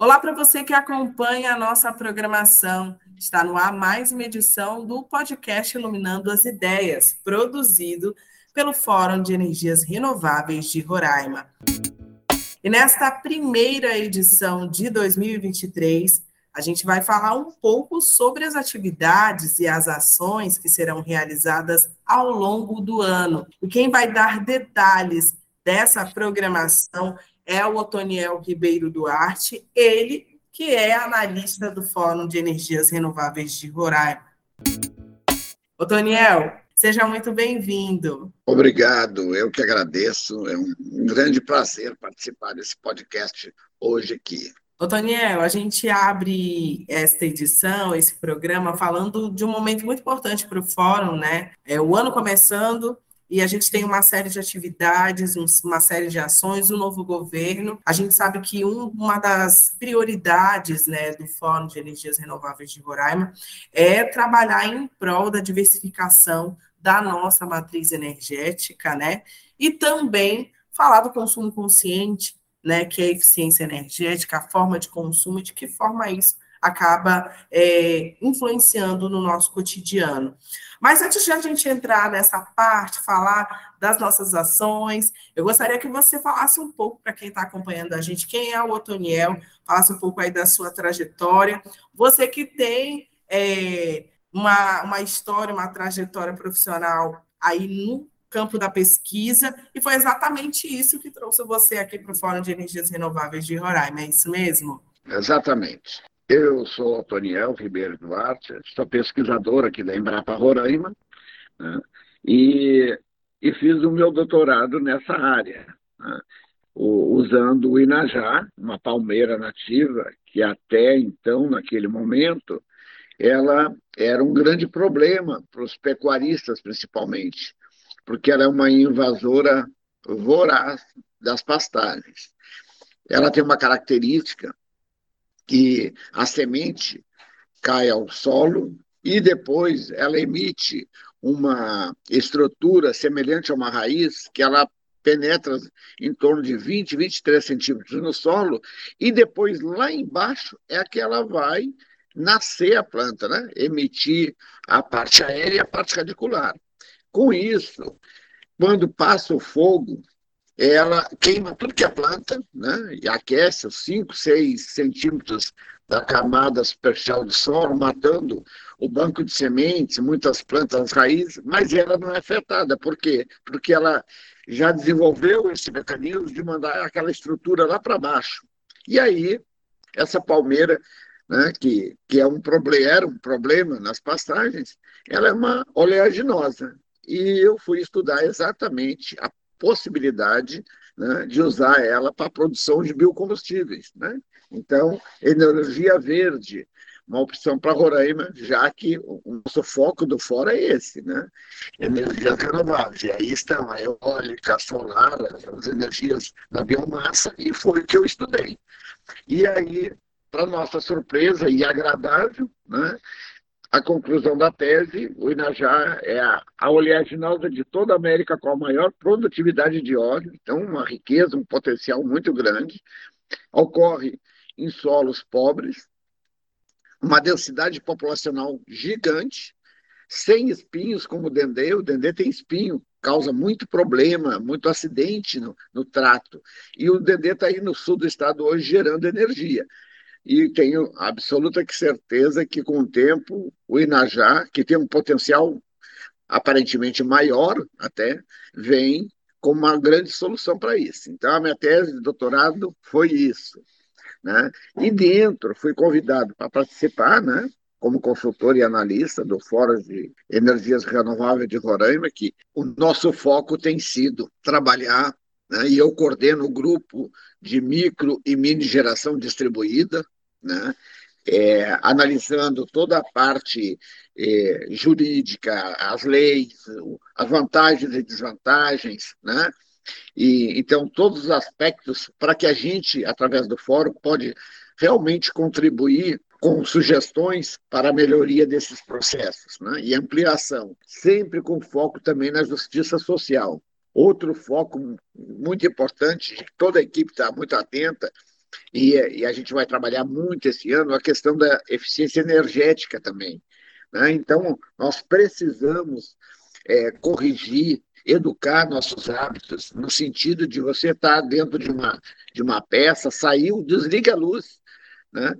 Olá para você que acompanha a nossa programação. Está no ar mais uma edição do podcast Iluminando as Ideias, produzido pelo Fórum de Energias Renováveis de Roraima. E nesta primeira edição de 2023, a gente vai falar um pouco sobre as atividades e as ações que serão realizadas ao longo do ano. E quem vai dar detalhes dessa programação é o Otoniel Ribeiro Duarte, ele que é analista do Fórum de Energias Renováveis de Roraima. Otoniel, seja muito bem-vindo. Obrigado, eu que agradeço. É um grande prazer participar desse podcast hoje aqui. Otoniel, a gente abre esta edição, esse programa, falando de um momento muito importante para o Fórum, né? É o ano começando, e a gente tem uma série de atividades, uma série de ações, o um novo governo. A gente sabe que um, uma das prioridades né, do Fórum de Energias Renováveis de Roraima é trabalhar em prol da diversificação da nossa matriz energética, né? E também falar do consumo consciente, né? Que é a eficiência energética, a forma de consumo e de que forma isso acaba é, influenciando no nosso cotidiano. Mas antes de a gente entrar nessa parte, falar das nossas ações, eu gostaria que você falasse um pouco para quem está acompanhando a gente, quem é o Otoniel, falasse um pouco aí da sua trajetória. Você que tem é, uma, uma história, uma trajetória profissional aí no campo da pesquisa, e foi exatamente isso que trouxe você aqui para o Fórum de Energias Renováveis de Roraima, é isso mesmo? Exatamente. Eu sou Toniel Ribeiro Duarte, sou pesquisador aqui da Embrapa Roraima né, e, e, fiz o meu doutorado nessa área, né, usando o Inajá, uma palmeira nativa, que até então, naquele momento, ela era um grande problema para os pecuaristas, principalmente, porque ela é uma invasora voraz das pastagens. Ela tem uma característica que a semente cai ao solo e depois ela emite uma estrutura semelhante a uma raiz que ela penetra em torno de 20, 23 centímetros no solo e depois lá embaixo é que ela vai nascer a planta, né? emitir a parte aérea e a parte radicular. Com isso, quando passa o fogo, ela queima tudo que é planta, né? E aquece os 5, 6 centímetros da camada superficial do solo, matando o banco de sementes, muitas plantas raízes, mas ela não é afetada. Por quê? Porque ela já desenvolveu esse mecanismo de mandar aquela estrutura lá para baixo. E aí, essa palmeira, né, que, que é um problema, era um problema nas pastagens, ela é uma oleaginosa. E eu fui estudar exatamente a possibilidade né, de usar ela para a produção de biocombustíveis. Né? Então, energia verde, uma opção para Roraima, já que o nosso foco do fora é esse, né? Energias renováveis. E aí estão a eólica, a solar, as energias da biomassa, e foi o que eu estudei. E aí, para nossa surpresa e agradável, né? A conclusão da tese, o Inajá é a, a oleaginosa de toda a América com a maior produtividade de óleo, então uma riqueza, um potencial muito grande. Ocorre em solos pobres, uma densidade populacional gigante, sem espinhos como o dendê. O dendê tem espinho, causa muito problema, muito acidente no, no trato. E o dendê está aí no sul do estado hoje gerando energia e tenho absoluta certeza que com o tempo o Inajá, que tem um potencial aparentemente maior até, vem como uma grande solução para isso. Então, a minha tese de doutorado foi isso. Né? E dentro, fui convidado para participar, né? como consultor e analista do Fórum de Energias Renováveis de Roraima, que o nosso foco tem sido trabalhar né? e eu coordeno o grupo de micro e mini geração distribuída, né? É, analisando toda a parte é, jurídica, as leis, as vantagens e desvantagens, né? E, então, todos os aspectos para que a gente, através do fórum, pode realmente contribuir com sugestões para a melhoria desses processos né? e ampliação, sempre com foco também na justiça social. Outro foco muito importante, toda a equipe está muito atenta, e, e, a gente vai trabalhar muito esse ano a questão da eficiência energética também. Né? Então, nós precisamos é, corrigir, educar nossos hábitos, no sentido de você estar dentro de uma, de uma peça, saiu, desliga a luz. Né?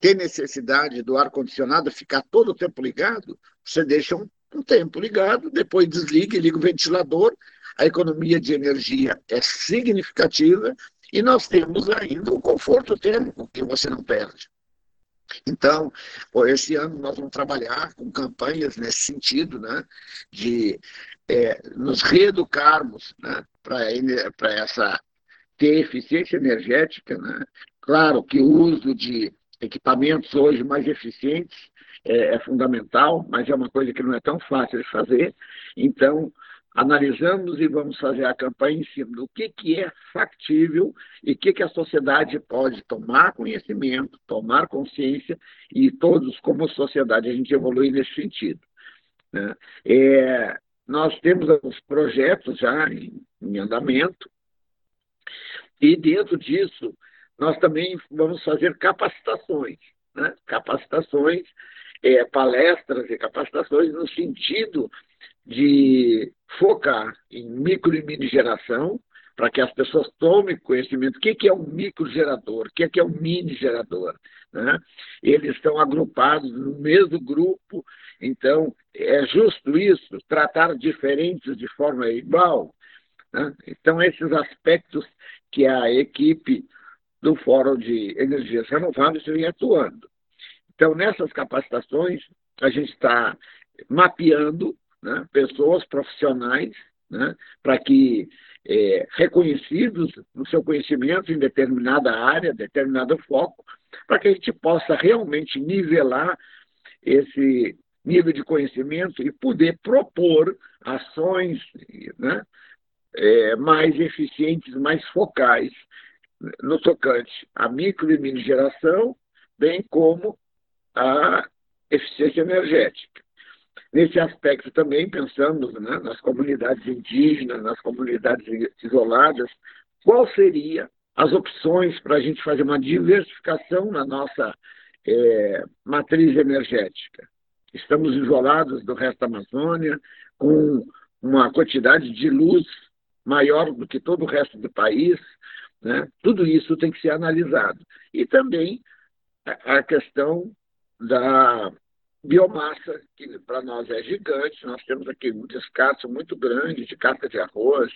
Tem necessidade do ar-condicionado ficar todo o tempo ligado, você deixa um, um tempo ligado, depois desliga e liga o ventilador, a economia de energia é significativa e nós temos ainda o conforto térmico que você não perde. Então, esse ano nós vamos trabalhar com campanhas nesse sentido, né, de é, nos reeducarmos né, para essa ter eficiência energética. Né? Claro que o uso de equipamentos hoje mais eficientes é, é fundamental, mas é uma coisa que não é tão fácil de fazer. Então, analisamos e vamos fazer a campanha em cima do que, que é factível e o que, que a sociedade pode tomar conhecimento, tomar consciência e todos, como sociedade, a gente evolui nesse sentido. Né? É, nós temos alguns projetos já em, em andamento e dentro disso nós também vamos fazer capacitações, né? capacitações, é, palestras e capacitações no sentido de focar em micro e mini geração, para que as pessoas tomem conhecimento. O que é um microgerador? O que é um mini gerador? Né? Eles estão agrupados no mesmo grupo, então é justo isso, tratar diferentes de forma igual. Né? Então, esses aspectos que a equipe do Fórum de Energias Renováveis vem atuando. Então, nessas capacitações, a gente está mapeando né, pessoas profissionais né, para que é, reconhecidos no seu conhecimento em determinada área, determinado foco, para que a gente possa realmente nivelar esse nível de conhecimento e poder propor ações né, é, mais eficientes, mais focais no tocante à micro e mini geração, bem como a eficiência energética. Nesse aspecto também, pensando né, nas comunidades indígenas, nas comunidades isoladas, qual seria as opções para a gente fazer uma diversificação na nossa é, matriz energética? Estamos isolados do resto da Amazônia, com uma quantidade de luz maior do que todo o resto do país. Né? Tudo isso tem que ser analisado. E também a questão da biomassa, que para nós é gigante. Nós temos aqui um descasso muito grande de casca de arroz,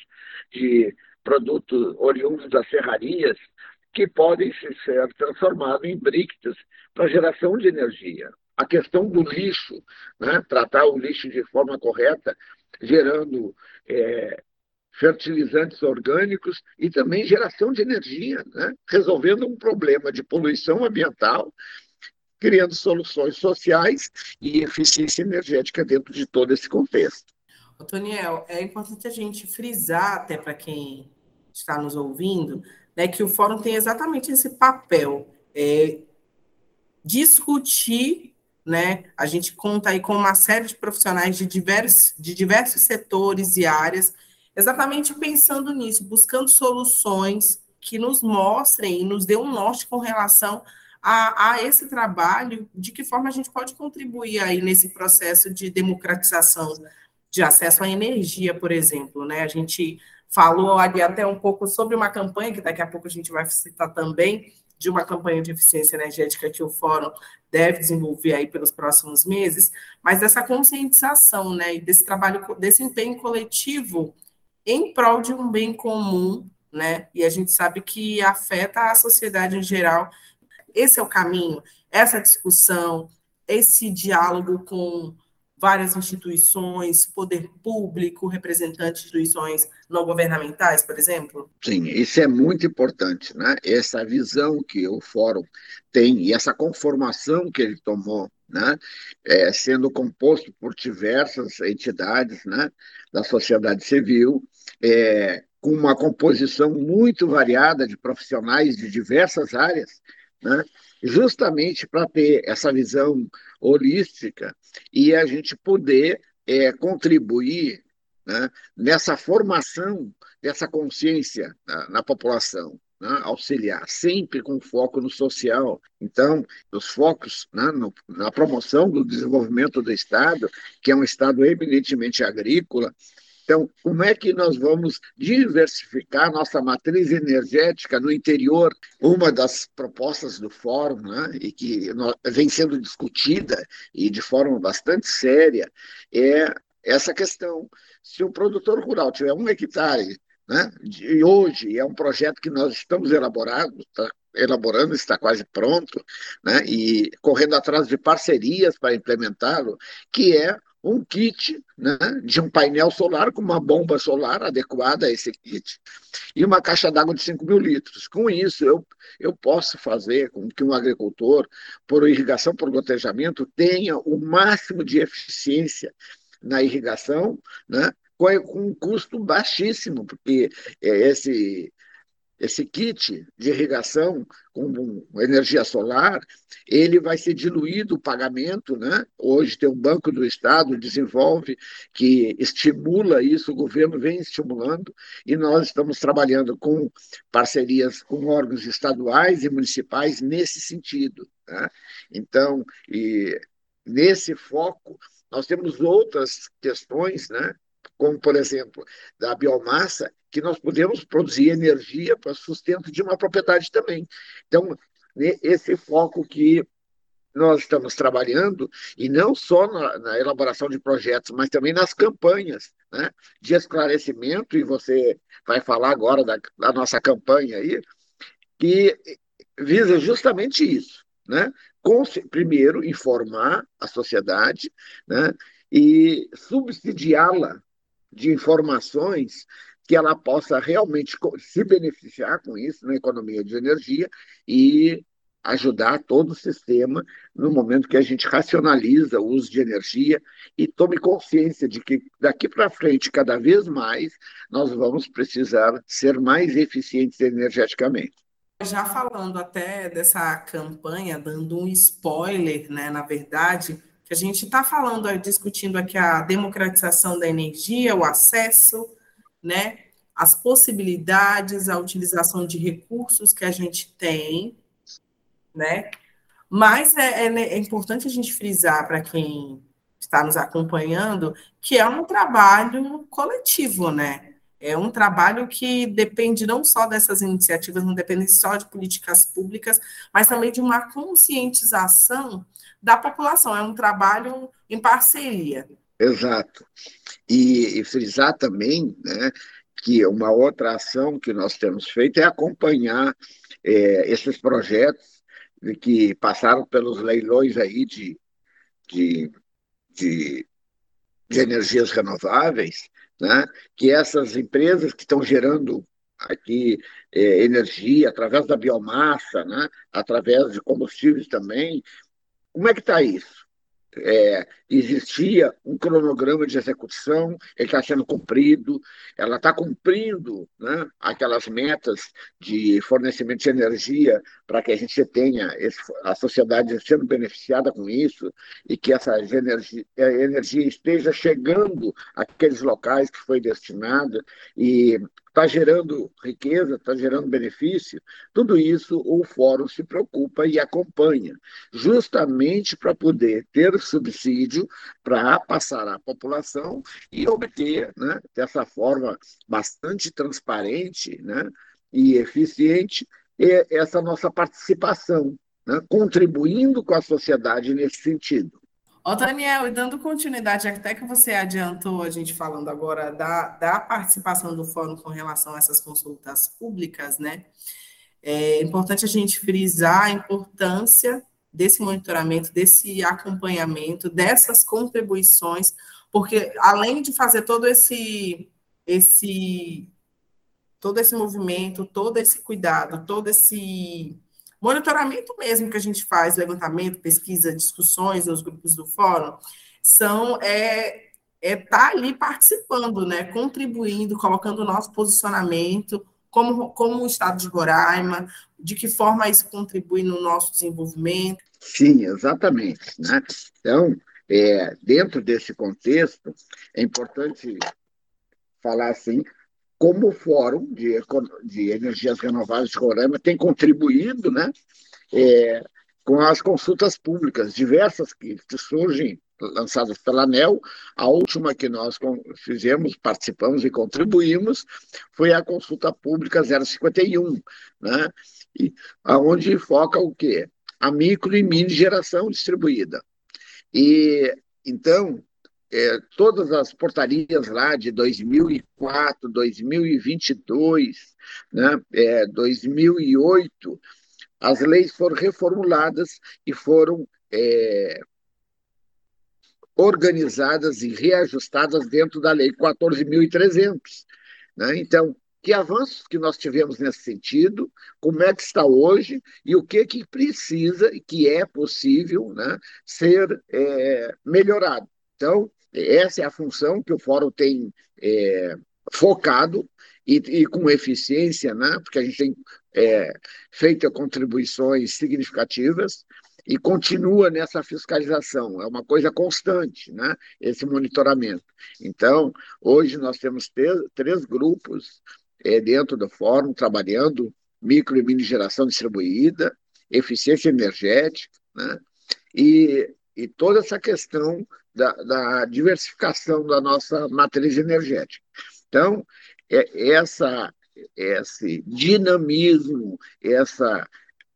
de produtos oriundos das serrarias, que podem ser transformados em brictas para geração de energia. A questão do lixo, né? tratar o lixo de forma correta, gerando é, fertilizantes orgânicos e também geração de energia, né? resolvendo um problema de poluição ambiental criando soluções sociais e eficiência energética dentro de todo esse contexto. Toniel, é importante a gente frisar, até para quem está nos ouvindo, né, que o fórum tem exatamente esse papel, é, discutir, né, a gente conta aí com uma série de profissionais de diversos, de diversos setores e áreas, exatamente pensando nisso, buscando soluções que nos mostrem e nos dê um norte com relação a, a, esse trabalho, de que forma a gente pode contribuir aí nesse processo de democratização de acesso à energia, por exemplo, né? A gente falou ali até um pouco sobre uma campanha, que daqui a pouco a gente vai citar também, de uma campanha de eficiência energética que o Fórum deve desenvolver aí pelos próximos meses, mas dessa conscientização, né, e desse trabalho, desse empenho coletivo em prol de um bem comum, né, e a gente sabe que afeta a sociedade em geral, esse é o caminho, essa discussão, esse diálogo com várias instituições, poder público, representantes de instituições não governamentais, por exemplo? Sim, isso é muito importante, né? Essa visão que o fórum tem e essa conformação que ele tomou, né? É, sendo composto por diversas entidades, né? Da sociedade civil, é, com uma composição muito variada de profissionais de diversas áreas, né? justamente para ter essa visão holística e a gente poder é, contribuir né, nessa formação dessa consciência na, na população. né, auxiliar, sempre com foco no social. Então, os focos né, no, na promoção do desenvolvimento do Estado, que é um Estado eminentemente agrícola, então, como é que nós vamos diversificar nossa matriz energética no interior? Uma das propostas do fórum, né, e que vem sendo discutida e de forma bastante séria, é essa questão. Se o produtor rural tiver um hectare, né, e hoje é um projeto que nós estamos elaborando, tá, elaborando, está quase pronto, né, e correndo atrás de parcerias para implementá-lo, que é um kit né, de um painel solar com uma bomba solar adequada a esse kit e uma caixa d'água de 5 mil litros. Com isso, eu, eu posso fazer com que um agricultor, por irrigação, por gotejamento, tenha o máximo de eficiência na irrigação, né, com um custo baixíssimo, porque é, esse esse kit de irrigação com energia solar, ele vai ser diluído o pagamento, né? Hoje tem um Banco do Estado, desenvolve, que estimula isso, o governo vem estimulando, e nós estamos trabalhando com parcerias com órgãos estaduais e municipais nesse sentido. Né? Então, e nesse foco, nós temos outras questões, né? Como, por exemplo, da biomassa, que nós podemos produzir energia para sustento de uma propriedade também. Então, esse foco que nós estamos trabalhando, e não só na, na elaboração de projetos, mas também nas campanhas né, de esclarecimento, e você vai falar agora da, da nossa campanha aí, que visa justamente isso. Né? Com, primeiro, informar a sociedade né, e subsidiá-la de informações que ela possa realmente se beneficiar com isso na economia de energia e ajudar todo o sistema no momento que a gente racionaliza o uso de energia e tome consciência de que daqui para frente, cada vez mais, nós vamos precisar ser mais eficientes energeticamente. Já falando até dessa campanha, dando um spoiler, né, na verdade, que a gente está falando, discutindo aqui a democratização da energia, o acesso, né, as possibilidades, a utilização de recursos que a gente tem, né? Mas é, é, é importante a gente frisar para quem está nos acompanhando que é um trabalho coletivo, né? É um trabalho que depende não só dessas iniciativas, não depende só de políticas públicas, mas também de uma conscientização da população. É um trabalho em parceria. Exato. E, e frisar também né, que uma outra ação que nós temos feito é acompanhar é, esses projetos que passaram pelos leilões aí de, de, de, de energias renováveis, né, que essas empresas que estão gerando aqui é, energia através da biomassa, né, através de combustíveis também, como é que está isso? É, existia um cronograma de execução, ele está sendo cumprido, ela está cumprindo né, aquelas metas de fornecimento de energia para que a gente tenha esse, a sociedade sendo beneficiada com isso e que essa energia, energia esteja chegando àqueles locais que foi destinada e está gerando riqueza, está gerando benefício, tudo isso o fórum se preocupa e acompanha, justamente para poder ter subsídio para passar à população e obter, né, dessa forma bastante transparente né, e eficiente, essa nossa participação, né, contribuindo com a sociedade nesse sentido. Ó, Daniel, e dando continuidade, até que você adiantou a gente falando agora da, da participação do fórum com relação a essas consultas públicas, né? É importante a gente frisar a importância desse monitoramento, desse acompanhamento, dessas contribuições, porque além de fazer todo esse esse todo esse movimento, todo esse cuidado, todo esse Monitoramento mesmo que a gente faz, levantamento, pesquisa, discussões nos grupos do fórum, são é é tá ali participando, né, contribuindo, colocando o nosso posicionamento, como, como o Estado de Roraima, de que forma isso contribui no nosso desenvolvimento. Sim, exatamente. Né? Então, é, dentro desse contexto, é importante falar assim como o Fórum de, de Energias Renováveis de Roraima tem contribuído né, é, com as consultas públicas, diversas que surgem lançadas pela ANEL. A última que nós fizemos, participamos e contribuímos, foi a consulta pública 051, né? E, onde foca o quê? A micro e mini geração distribuída. E então, é, todas as portarias lá de 2004, 2022, né, é, 2008, as leis foram reformuladas e foram é, organizadas e reajustadas dentro da Lei 14.300. Né? Então, que avanços que nós tivemos nesse sentido, como é que está hoje e o que que precisa e que é possível né, ser é, melhorado. Então, essa é a função que o Fórum tem é, focado e, e, com eficiência, né, porque a gente tem é, feito contribuições significativas e continua nessa fiscalização. É uma coisa constante, né? esse monitoramento. Então, hoje nós temos três, três grupos é, dentro do fórum trabalhando micro e mini geração distribuída, eficiência energética, né? e, e toda essa questão da, da diversificação da nossa matriz energética. Então, é, essa, esse dinamismo, essa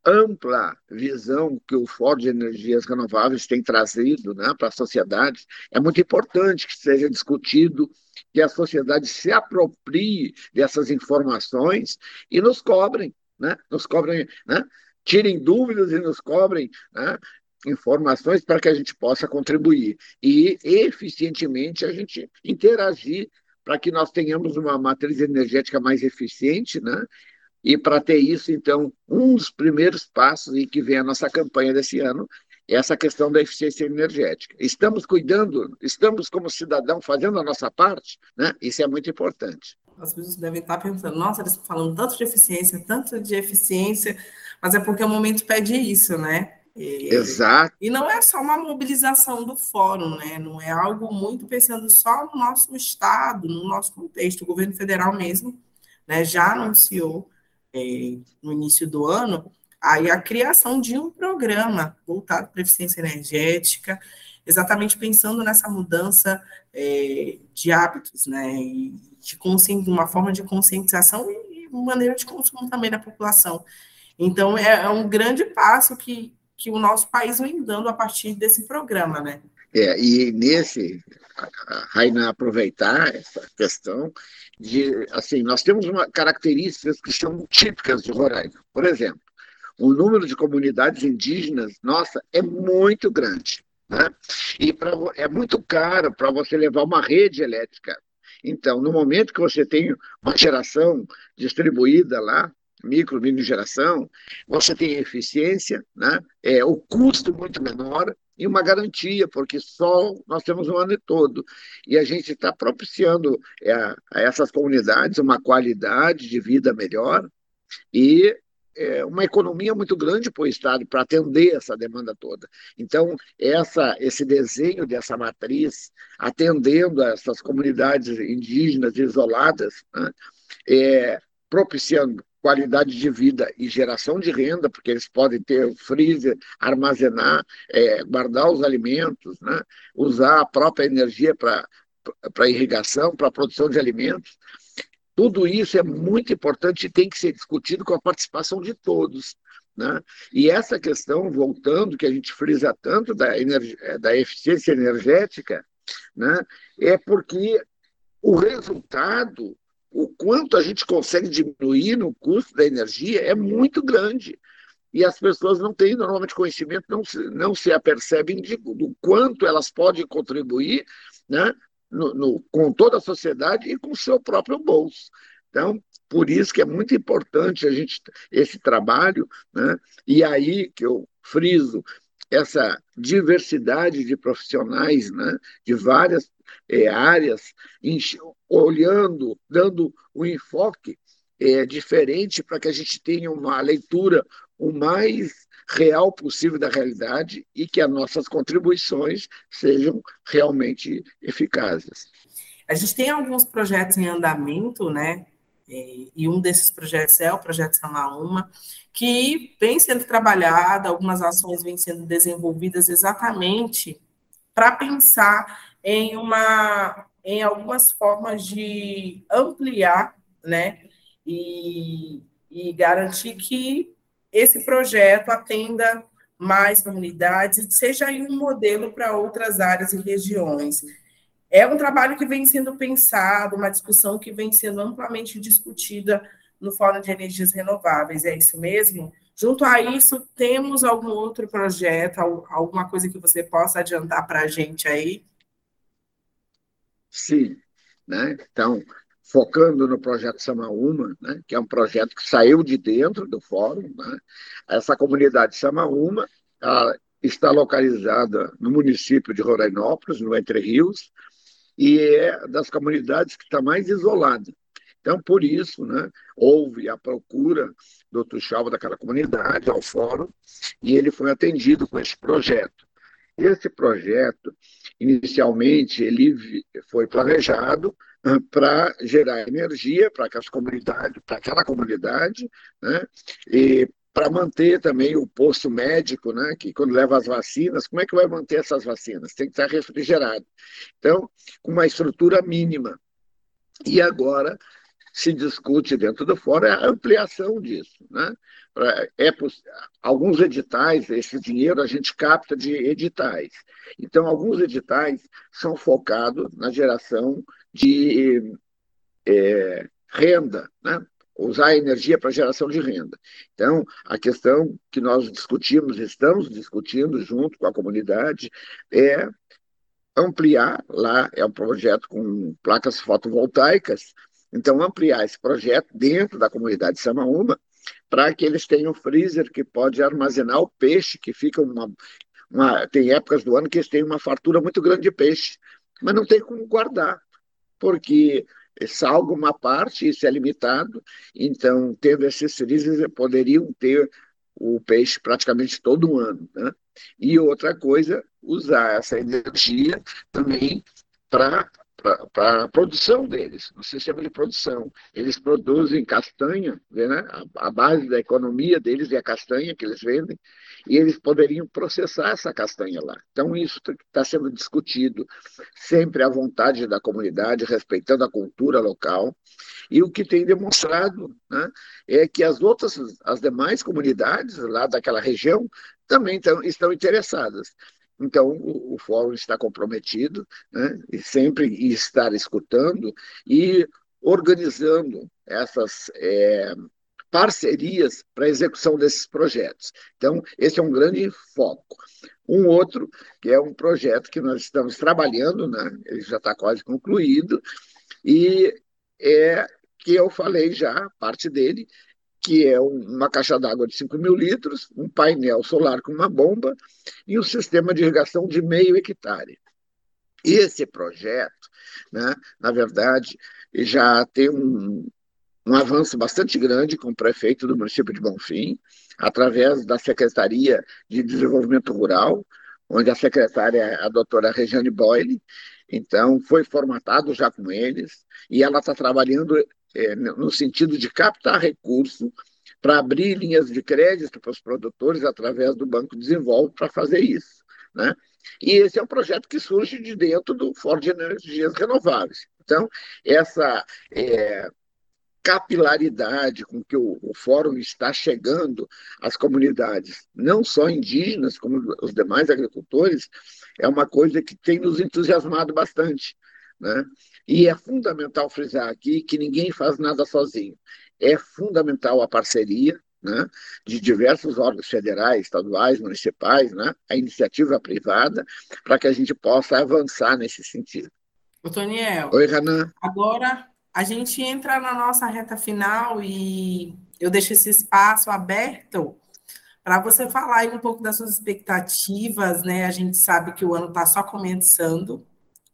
ampla visão que o Fórum de Energias Renováveis tem trazido né, para a sociedade, é muito importante que seja discutido, que a sociedade se aproprie dessas informações e nos cobrem, né, nos cobrem, né, tirem dúvidas e nos cobrem né, informações para que a gente possa contribuir e eficientemente a gente interagir para que nós tenhamos uma matriz energética mais eficiente, né? E para ter isso, então, um dos primeiros passos e que vem a nossa campanha desse ano é essa questão da eficiência energética. Estamos cuidando, estamos como cidadão fazendo a nossa parte, né? Isso é muito importante. As pessoas devem estar pensando, nossa, eles falando tanto de eficiência, tanto de eficiência, mas é porque o momento pede isso, né? Exato. E não é só uma mobilização do fórum, né? Não é algo muito pensando só no nosso estado, no nosso contexto. O governo federal mesmo né, já anunciou é, no início do ano aí a criação de um programa voltado para eficiência energética, exatamente pensando nessa mudança é, de hábitos, né? E de uma forma de conscientização e maneira de consumo também da população. Então, é, é um grande passo que, que o nosso país vem dando a partir desse programa, né? É, e nesse, Raina, aproveitar essa questão de, assim, nós temos uma, características que são típicas de Roraima. Por exemplo, o número de comunidades indígenas, nossa, é muito grande. Né? E pra, é muito caro para você levar uma rede elétrica. Então, no momento que você tem uma geração distribuída lá, micro, mini geração, você tem eficiência, né? é, o custo muito menor e uma garantia, porque sol nós temos o ano todo. E a gente está propiciando é, a essas comunidades uma qualidade de vida melhor e é, uma economia muito grande para o Estado para atender essa demanda toda. Então, essa, esse desenho dessa matriz, atendendo a essas comunidades indígenas isoladas, né, é, propiciando qualidade de vida e geração de renda, porque eles podem ter freezer, armazenar, é, guardar os alimentos, né? usar a própria energia para irrigação, para produção de alimentos. Tudo isso é muito importante e tem que ser discutido com a participação de todos. Né? E essa questão, voltando, que a gente frisa tanto da, energia, da eficiência energética, né? é porque o resultado o quanto a gente consegue diminuir no custo da energia é muito grande. E as pessoas não têm normalmente conhecimento, não se, não se apercebem de, do quanto elas podem contribuir né, no, no, com toda a sociedade e com o seu próprio bolso. Então, por isso que é muito importante a gente esse trabalho, né? E aí que eu friso essa diversidade de profissionais, né? De várias é, áreas, olhando, dando um enfoque é, diferente para que a gente tenha uma leitura o mais real possível da realidade e que as nossas contribuições sejam realmente eficazes. A gente tem alguns projetos em andamento, né? É, e um desses projetos é o projeto Samaúma, que vem sendo trabalhado, algumas ações vêm sendo desenvolvidas exatamente para pensar em uma em algumas formas de ampliar, né, e, e garantir que esse projeto atenda mais comunidades e seja um modelo para outras áreas e regiões. É um trabalho que vem sendo pensado, uma discussão que vem sendo amplamente discutida no Fórum de Energias Renováveis, é isso mesmo? Junto a isso, temos algum outro projeto, alguma coisa que você possa adiantar para a gente aí? Sim, né? Então, focando no projeto Samaúma, né? que é um projeto que saiu de dentro do fórum, né? essa comunidade Samaúma está localizada no município de Rorainópolis, no Entre Rios, e é das comunidades que está mais isolada. Então, por isso, né, houve a procura do Tuxalva daquela comunidade ao fórum e ele foi atendido com esse projeto. Esse projeto, inicialmente, ele foi planejado para gerar energia para aquelas comunidades, para aquela comunidade, né, e para manter também o posto médico, né, que quando leva as vacinas, como é que vai manter essas vacinas? Tem que estar refrigerado. Então, com uma estrutura mínima. E agora se discute dentro do fórum a ampliação disso. Né? É, alguns editais, esse dinheiro a gente capta de editais. Então, alguns editais são focados na geração de é, renda, né? usar a energia para geração de renda. Então, a questão que nós discutimos, estamos discutindo junto com a comunidade, é ampliar lá, é um projeto com placas fotovoltaicas, então ampliar esse projeto dentro da comunidade de Samaúma, para que eles tenham freezer que pode armazenar o peixe, que fica uma, uma, tem épocas do ano que eles têm uma fartura muito grande de peixe, mas não tem como guardar, porque salga uma parte, isso é limitado, então, tendo esses freezers, poderiam ter o peixe praticamente todo ano. Né? E outra coisa, usar essa energia também para para a produção deles, no sistema de produção. Eles produzem castanha, né? a, a, base da economia deles é a castanha que eles vendem, e eles poderiam processar essa castanha lá. Então, isso está sendo discutido sempre à vontade da comunidade, respeitando a cultura local. E o que tem demonstrado né, é que as outras, as demais comunidades lá daquela região também tão, estão interessadas. Então, o, o fórum está comprometido, né, e sempre estar escutando e organizando essas é, parcerias para a execução desses projetos. Então, esse é um grande foco. Um outro, que é um projeto que nós estamos trabalhando, né, ele já está quase concluído, e é que eu falei já, parte dele, que é uma caixa d'água de 5 mil litros, um painel solar com uma bomba e um sistema de irrigação de meio hectare. Esse projeto, né, na verdade, já tem um, um avanço bastante grande com o prefeito do município de Bonfim, através da Secretaria de Desenvolvimento Rural, onde a secretária é a doutora Regiane Boyle, então foi formatado já com eles, e ela está trabalhando é, no sentido de captar recurso para abrir linhas de crédito para os produtores através do Banco Desenvolve para fazer isso. Né? E esse é um projeto que surge de dentro do Fórum de Energias Renováveis. Então, essa é, capilaridade com que o, o, fórum está chegando às comunidades, não só indígenas, como os demais agricultores, é uma coisa que tem nos entusiasmado bastante. Né? E é fundamental frisar aqui que ninguém faz nada sozinho. É fundamental a parceria né, de diversos órgãos federais, estaduais, municipais, né, a iniciativa privada, para que a gente possa avançar nesse sentido. Ô, Toniel. Oi, Renan. Agora a gente entra na nossa reta final e eu deixo esse espaço aberto para você falar um pouco das suas expectativas, né? A gente sabe que o ano está só começando,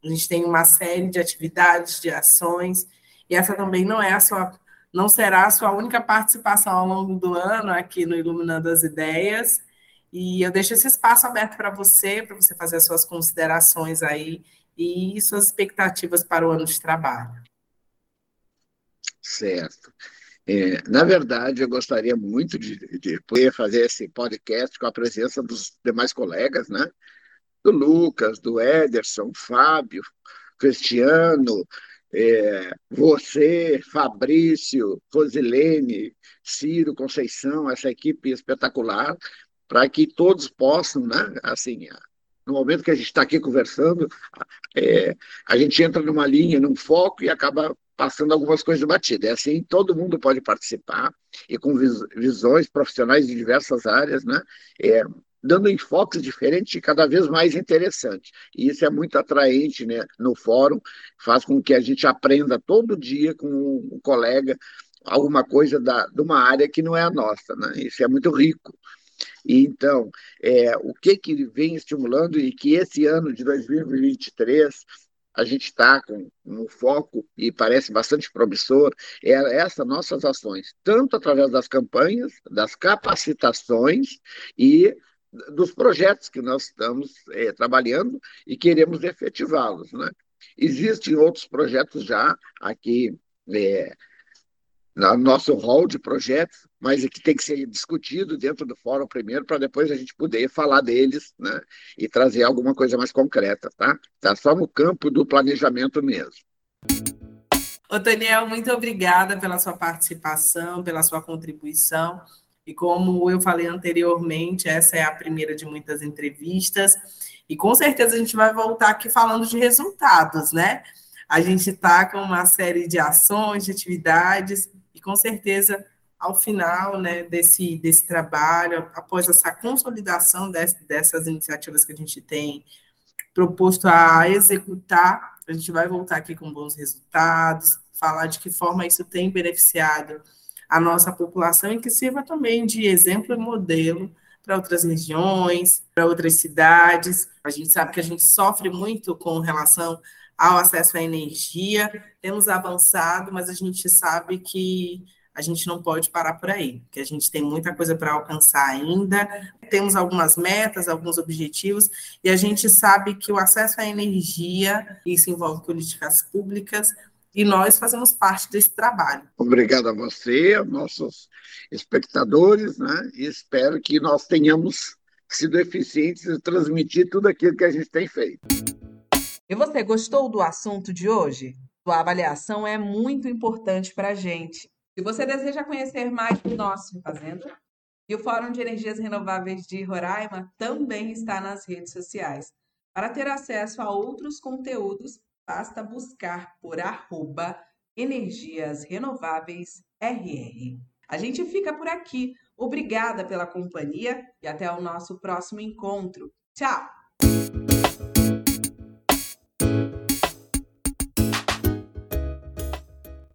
a gente tem uma série de atividades, de ações, e essa também não é a sua, não será a sua única participação ao longo do ano aqui no Iluminando as Ideias. E eu deixo esse espaço aberto para você, para você fazer as suas considerações aí e suas expectativas para o ano de trabalho. Certo. É, na verdade, eu gostaria muito de, de, poder fazer esse podcast com a presença dos demais colegas, né? Do Lucas, do Ederson, Fábio, Cristiano, é, você, Fabrício, Rosilene, Ciro, Conceição, essa equipe espetacular, para que todos possam, né, assim, no momento que a gente está aqui conversando, é, a gente entra numa linha, num foco e acaba passando algumas coisas batidas. É assim, todo mundo pode participar e com visões profissionais de diversas áreas, né? É, dando enfoques diferentes e cada vez mais interessantes. E isso é muito atraente né, no fórum, faz com que a gente aprenda todo dia com um colega alguma coisa da, de uma área que não é a nossa. Né? Isso é muito rico. E, então, é, o que, que vem estimulando e que esse ano de 2023 a gente está com um foco e parece bastante promissor, é essas nossas ações, tanto através das campanhas, das capacitações e dos projetos que nós estamos é, trabalhando e queremos efetivá-los. Né? Existem outros projetos já aqui é, no nosso hall de projetos, mas que tem que ser discutido dentro do fórum primeiro, para depois a gente poder falar deles né? e trazer alguma coisa mais concreta. Tá? Tá só no campo do planejamento mesmo. Ô, Daniel, muito obrigada pela sua participação, pela sua contribuição. E como eu falei anteriormente, essa é a primeira de muitas entrevistas. E com certeza a gente vai voltar aqui falando de resultados, né? A gente está com uma série de ações, de atividades, e com certeza, ao final né, desse, desse trabalho, após essa consolidação desse, dessas iniciativas que a gente tem proposto a executar, a gente vai voltar aqui com bons resultados, falar de que forma isso tem beneficiado a nossa população e que sirva também de exemplo e modelo para outras regiões, para outras cidades. A gente sabe que a gente sofre muito com relação ao acesso à energia, temos avançado, mas a gente sabe que a gente não pode parar por aí, que a gente tem muita coisa para alcançar ainda, temos algumas metas, alguns objetivos, e a gente sabe que o acesso à energia, isso envolve políticas públicas, e nós fazemos parte desse trabalho. Obrigado a você, aos nossos espectadores, né? e espero que nós tenhamos sido eficientes em transmitir tudo aquilo que a gente tem feito. E você gostou do assunto de hoje? Sua avaliação é muito importante para a gente. Se você deseja conhecer mais do nosso Fazenda, e o Fórum de Energias Renováveis de Roraima também está nas redes sociais. Para ter acesso a outros conteúdos, basta buscar por arroba Energias Renováveis RR. A gente fica por aqui. Obrigada pela companhia e até o nosso próximo encontro. Tchau!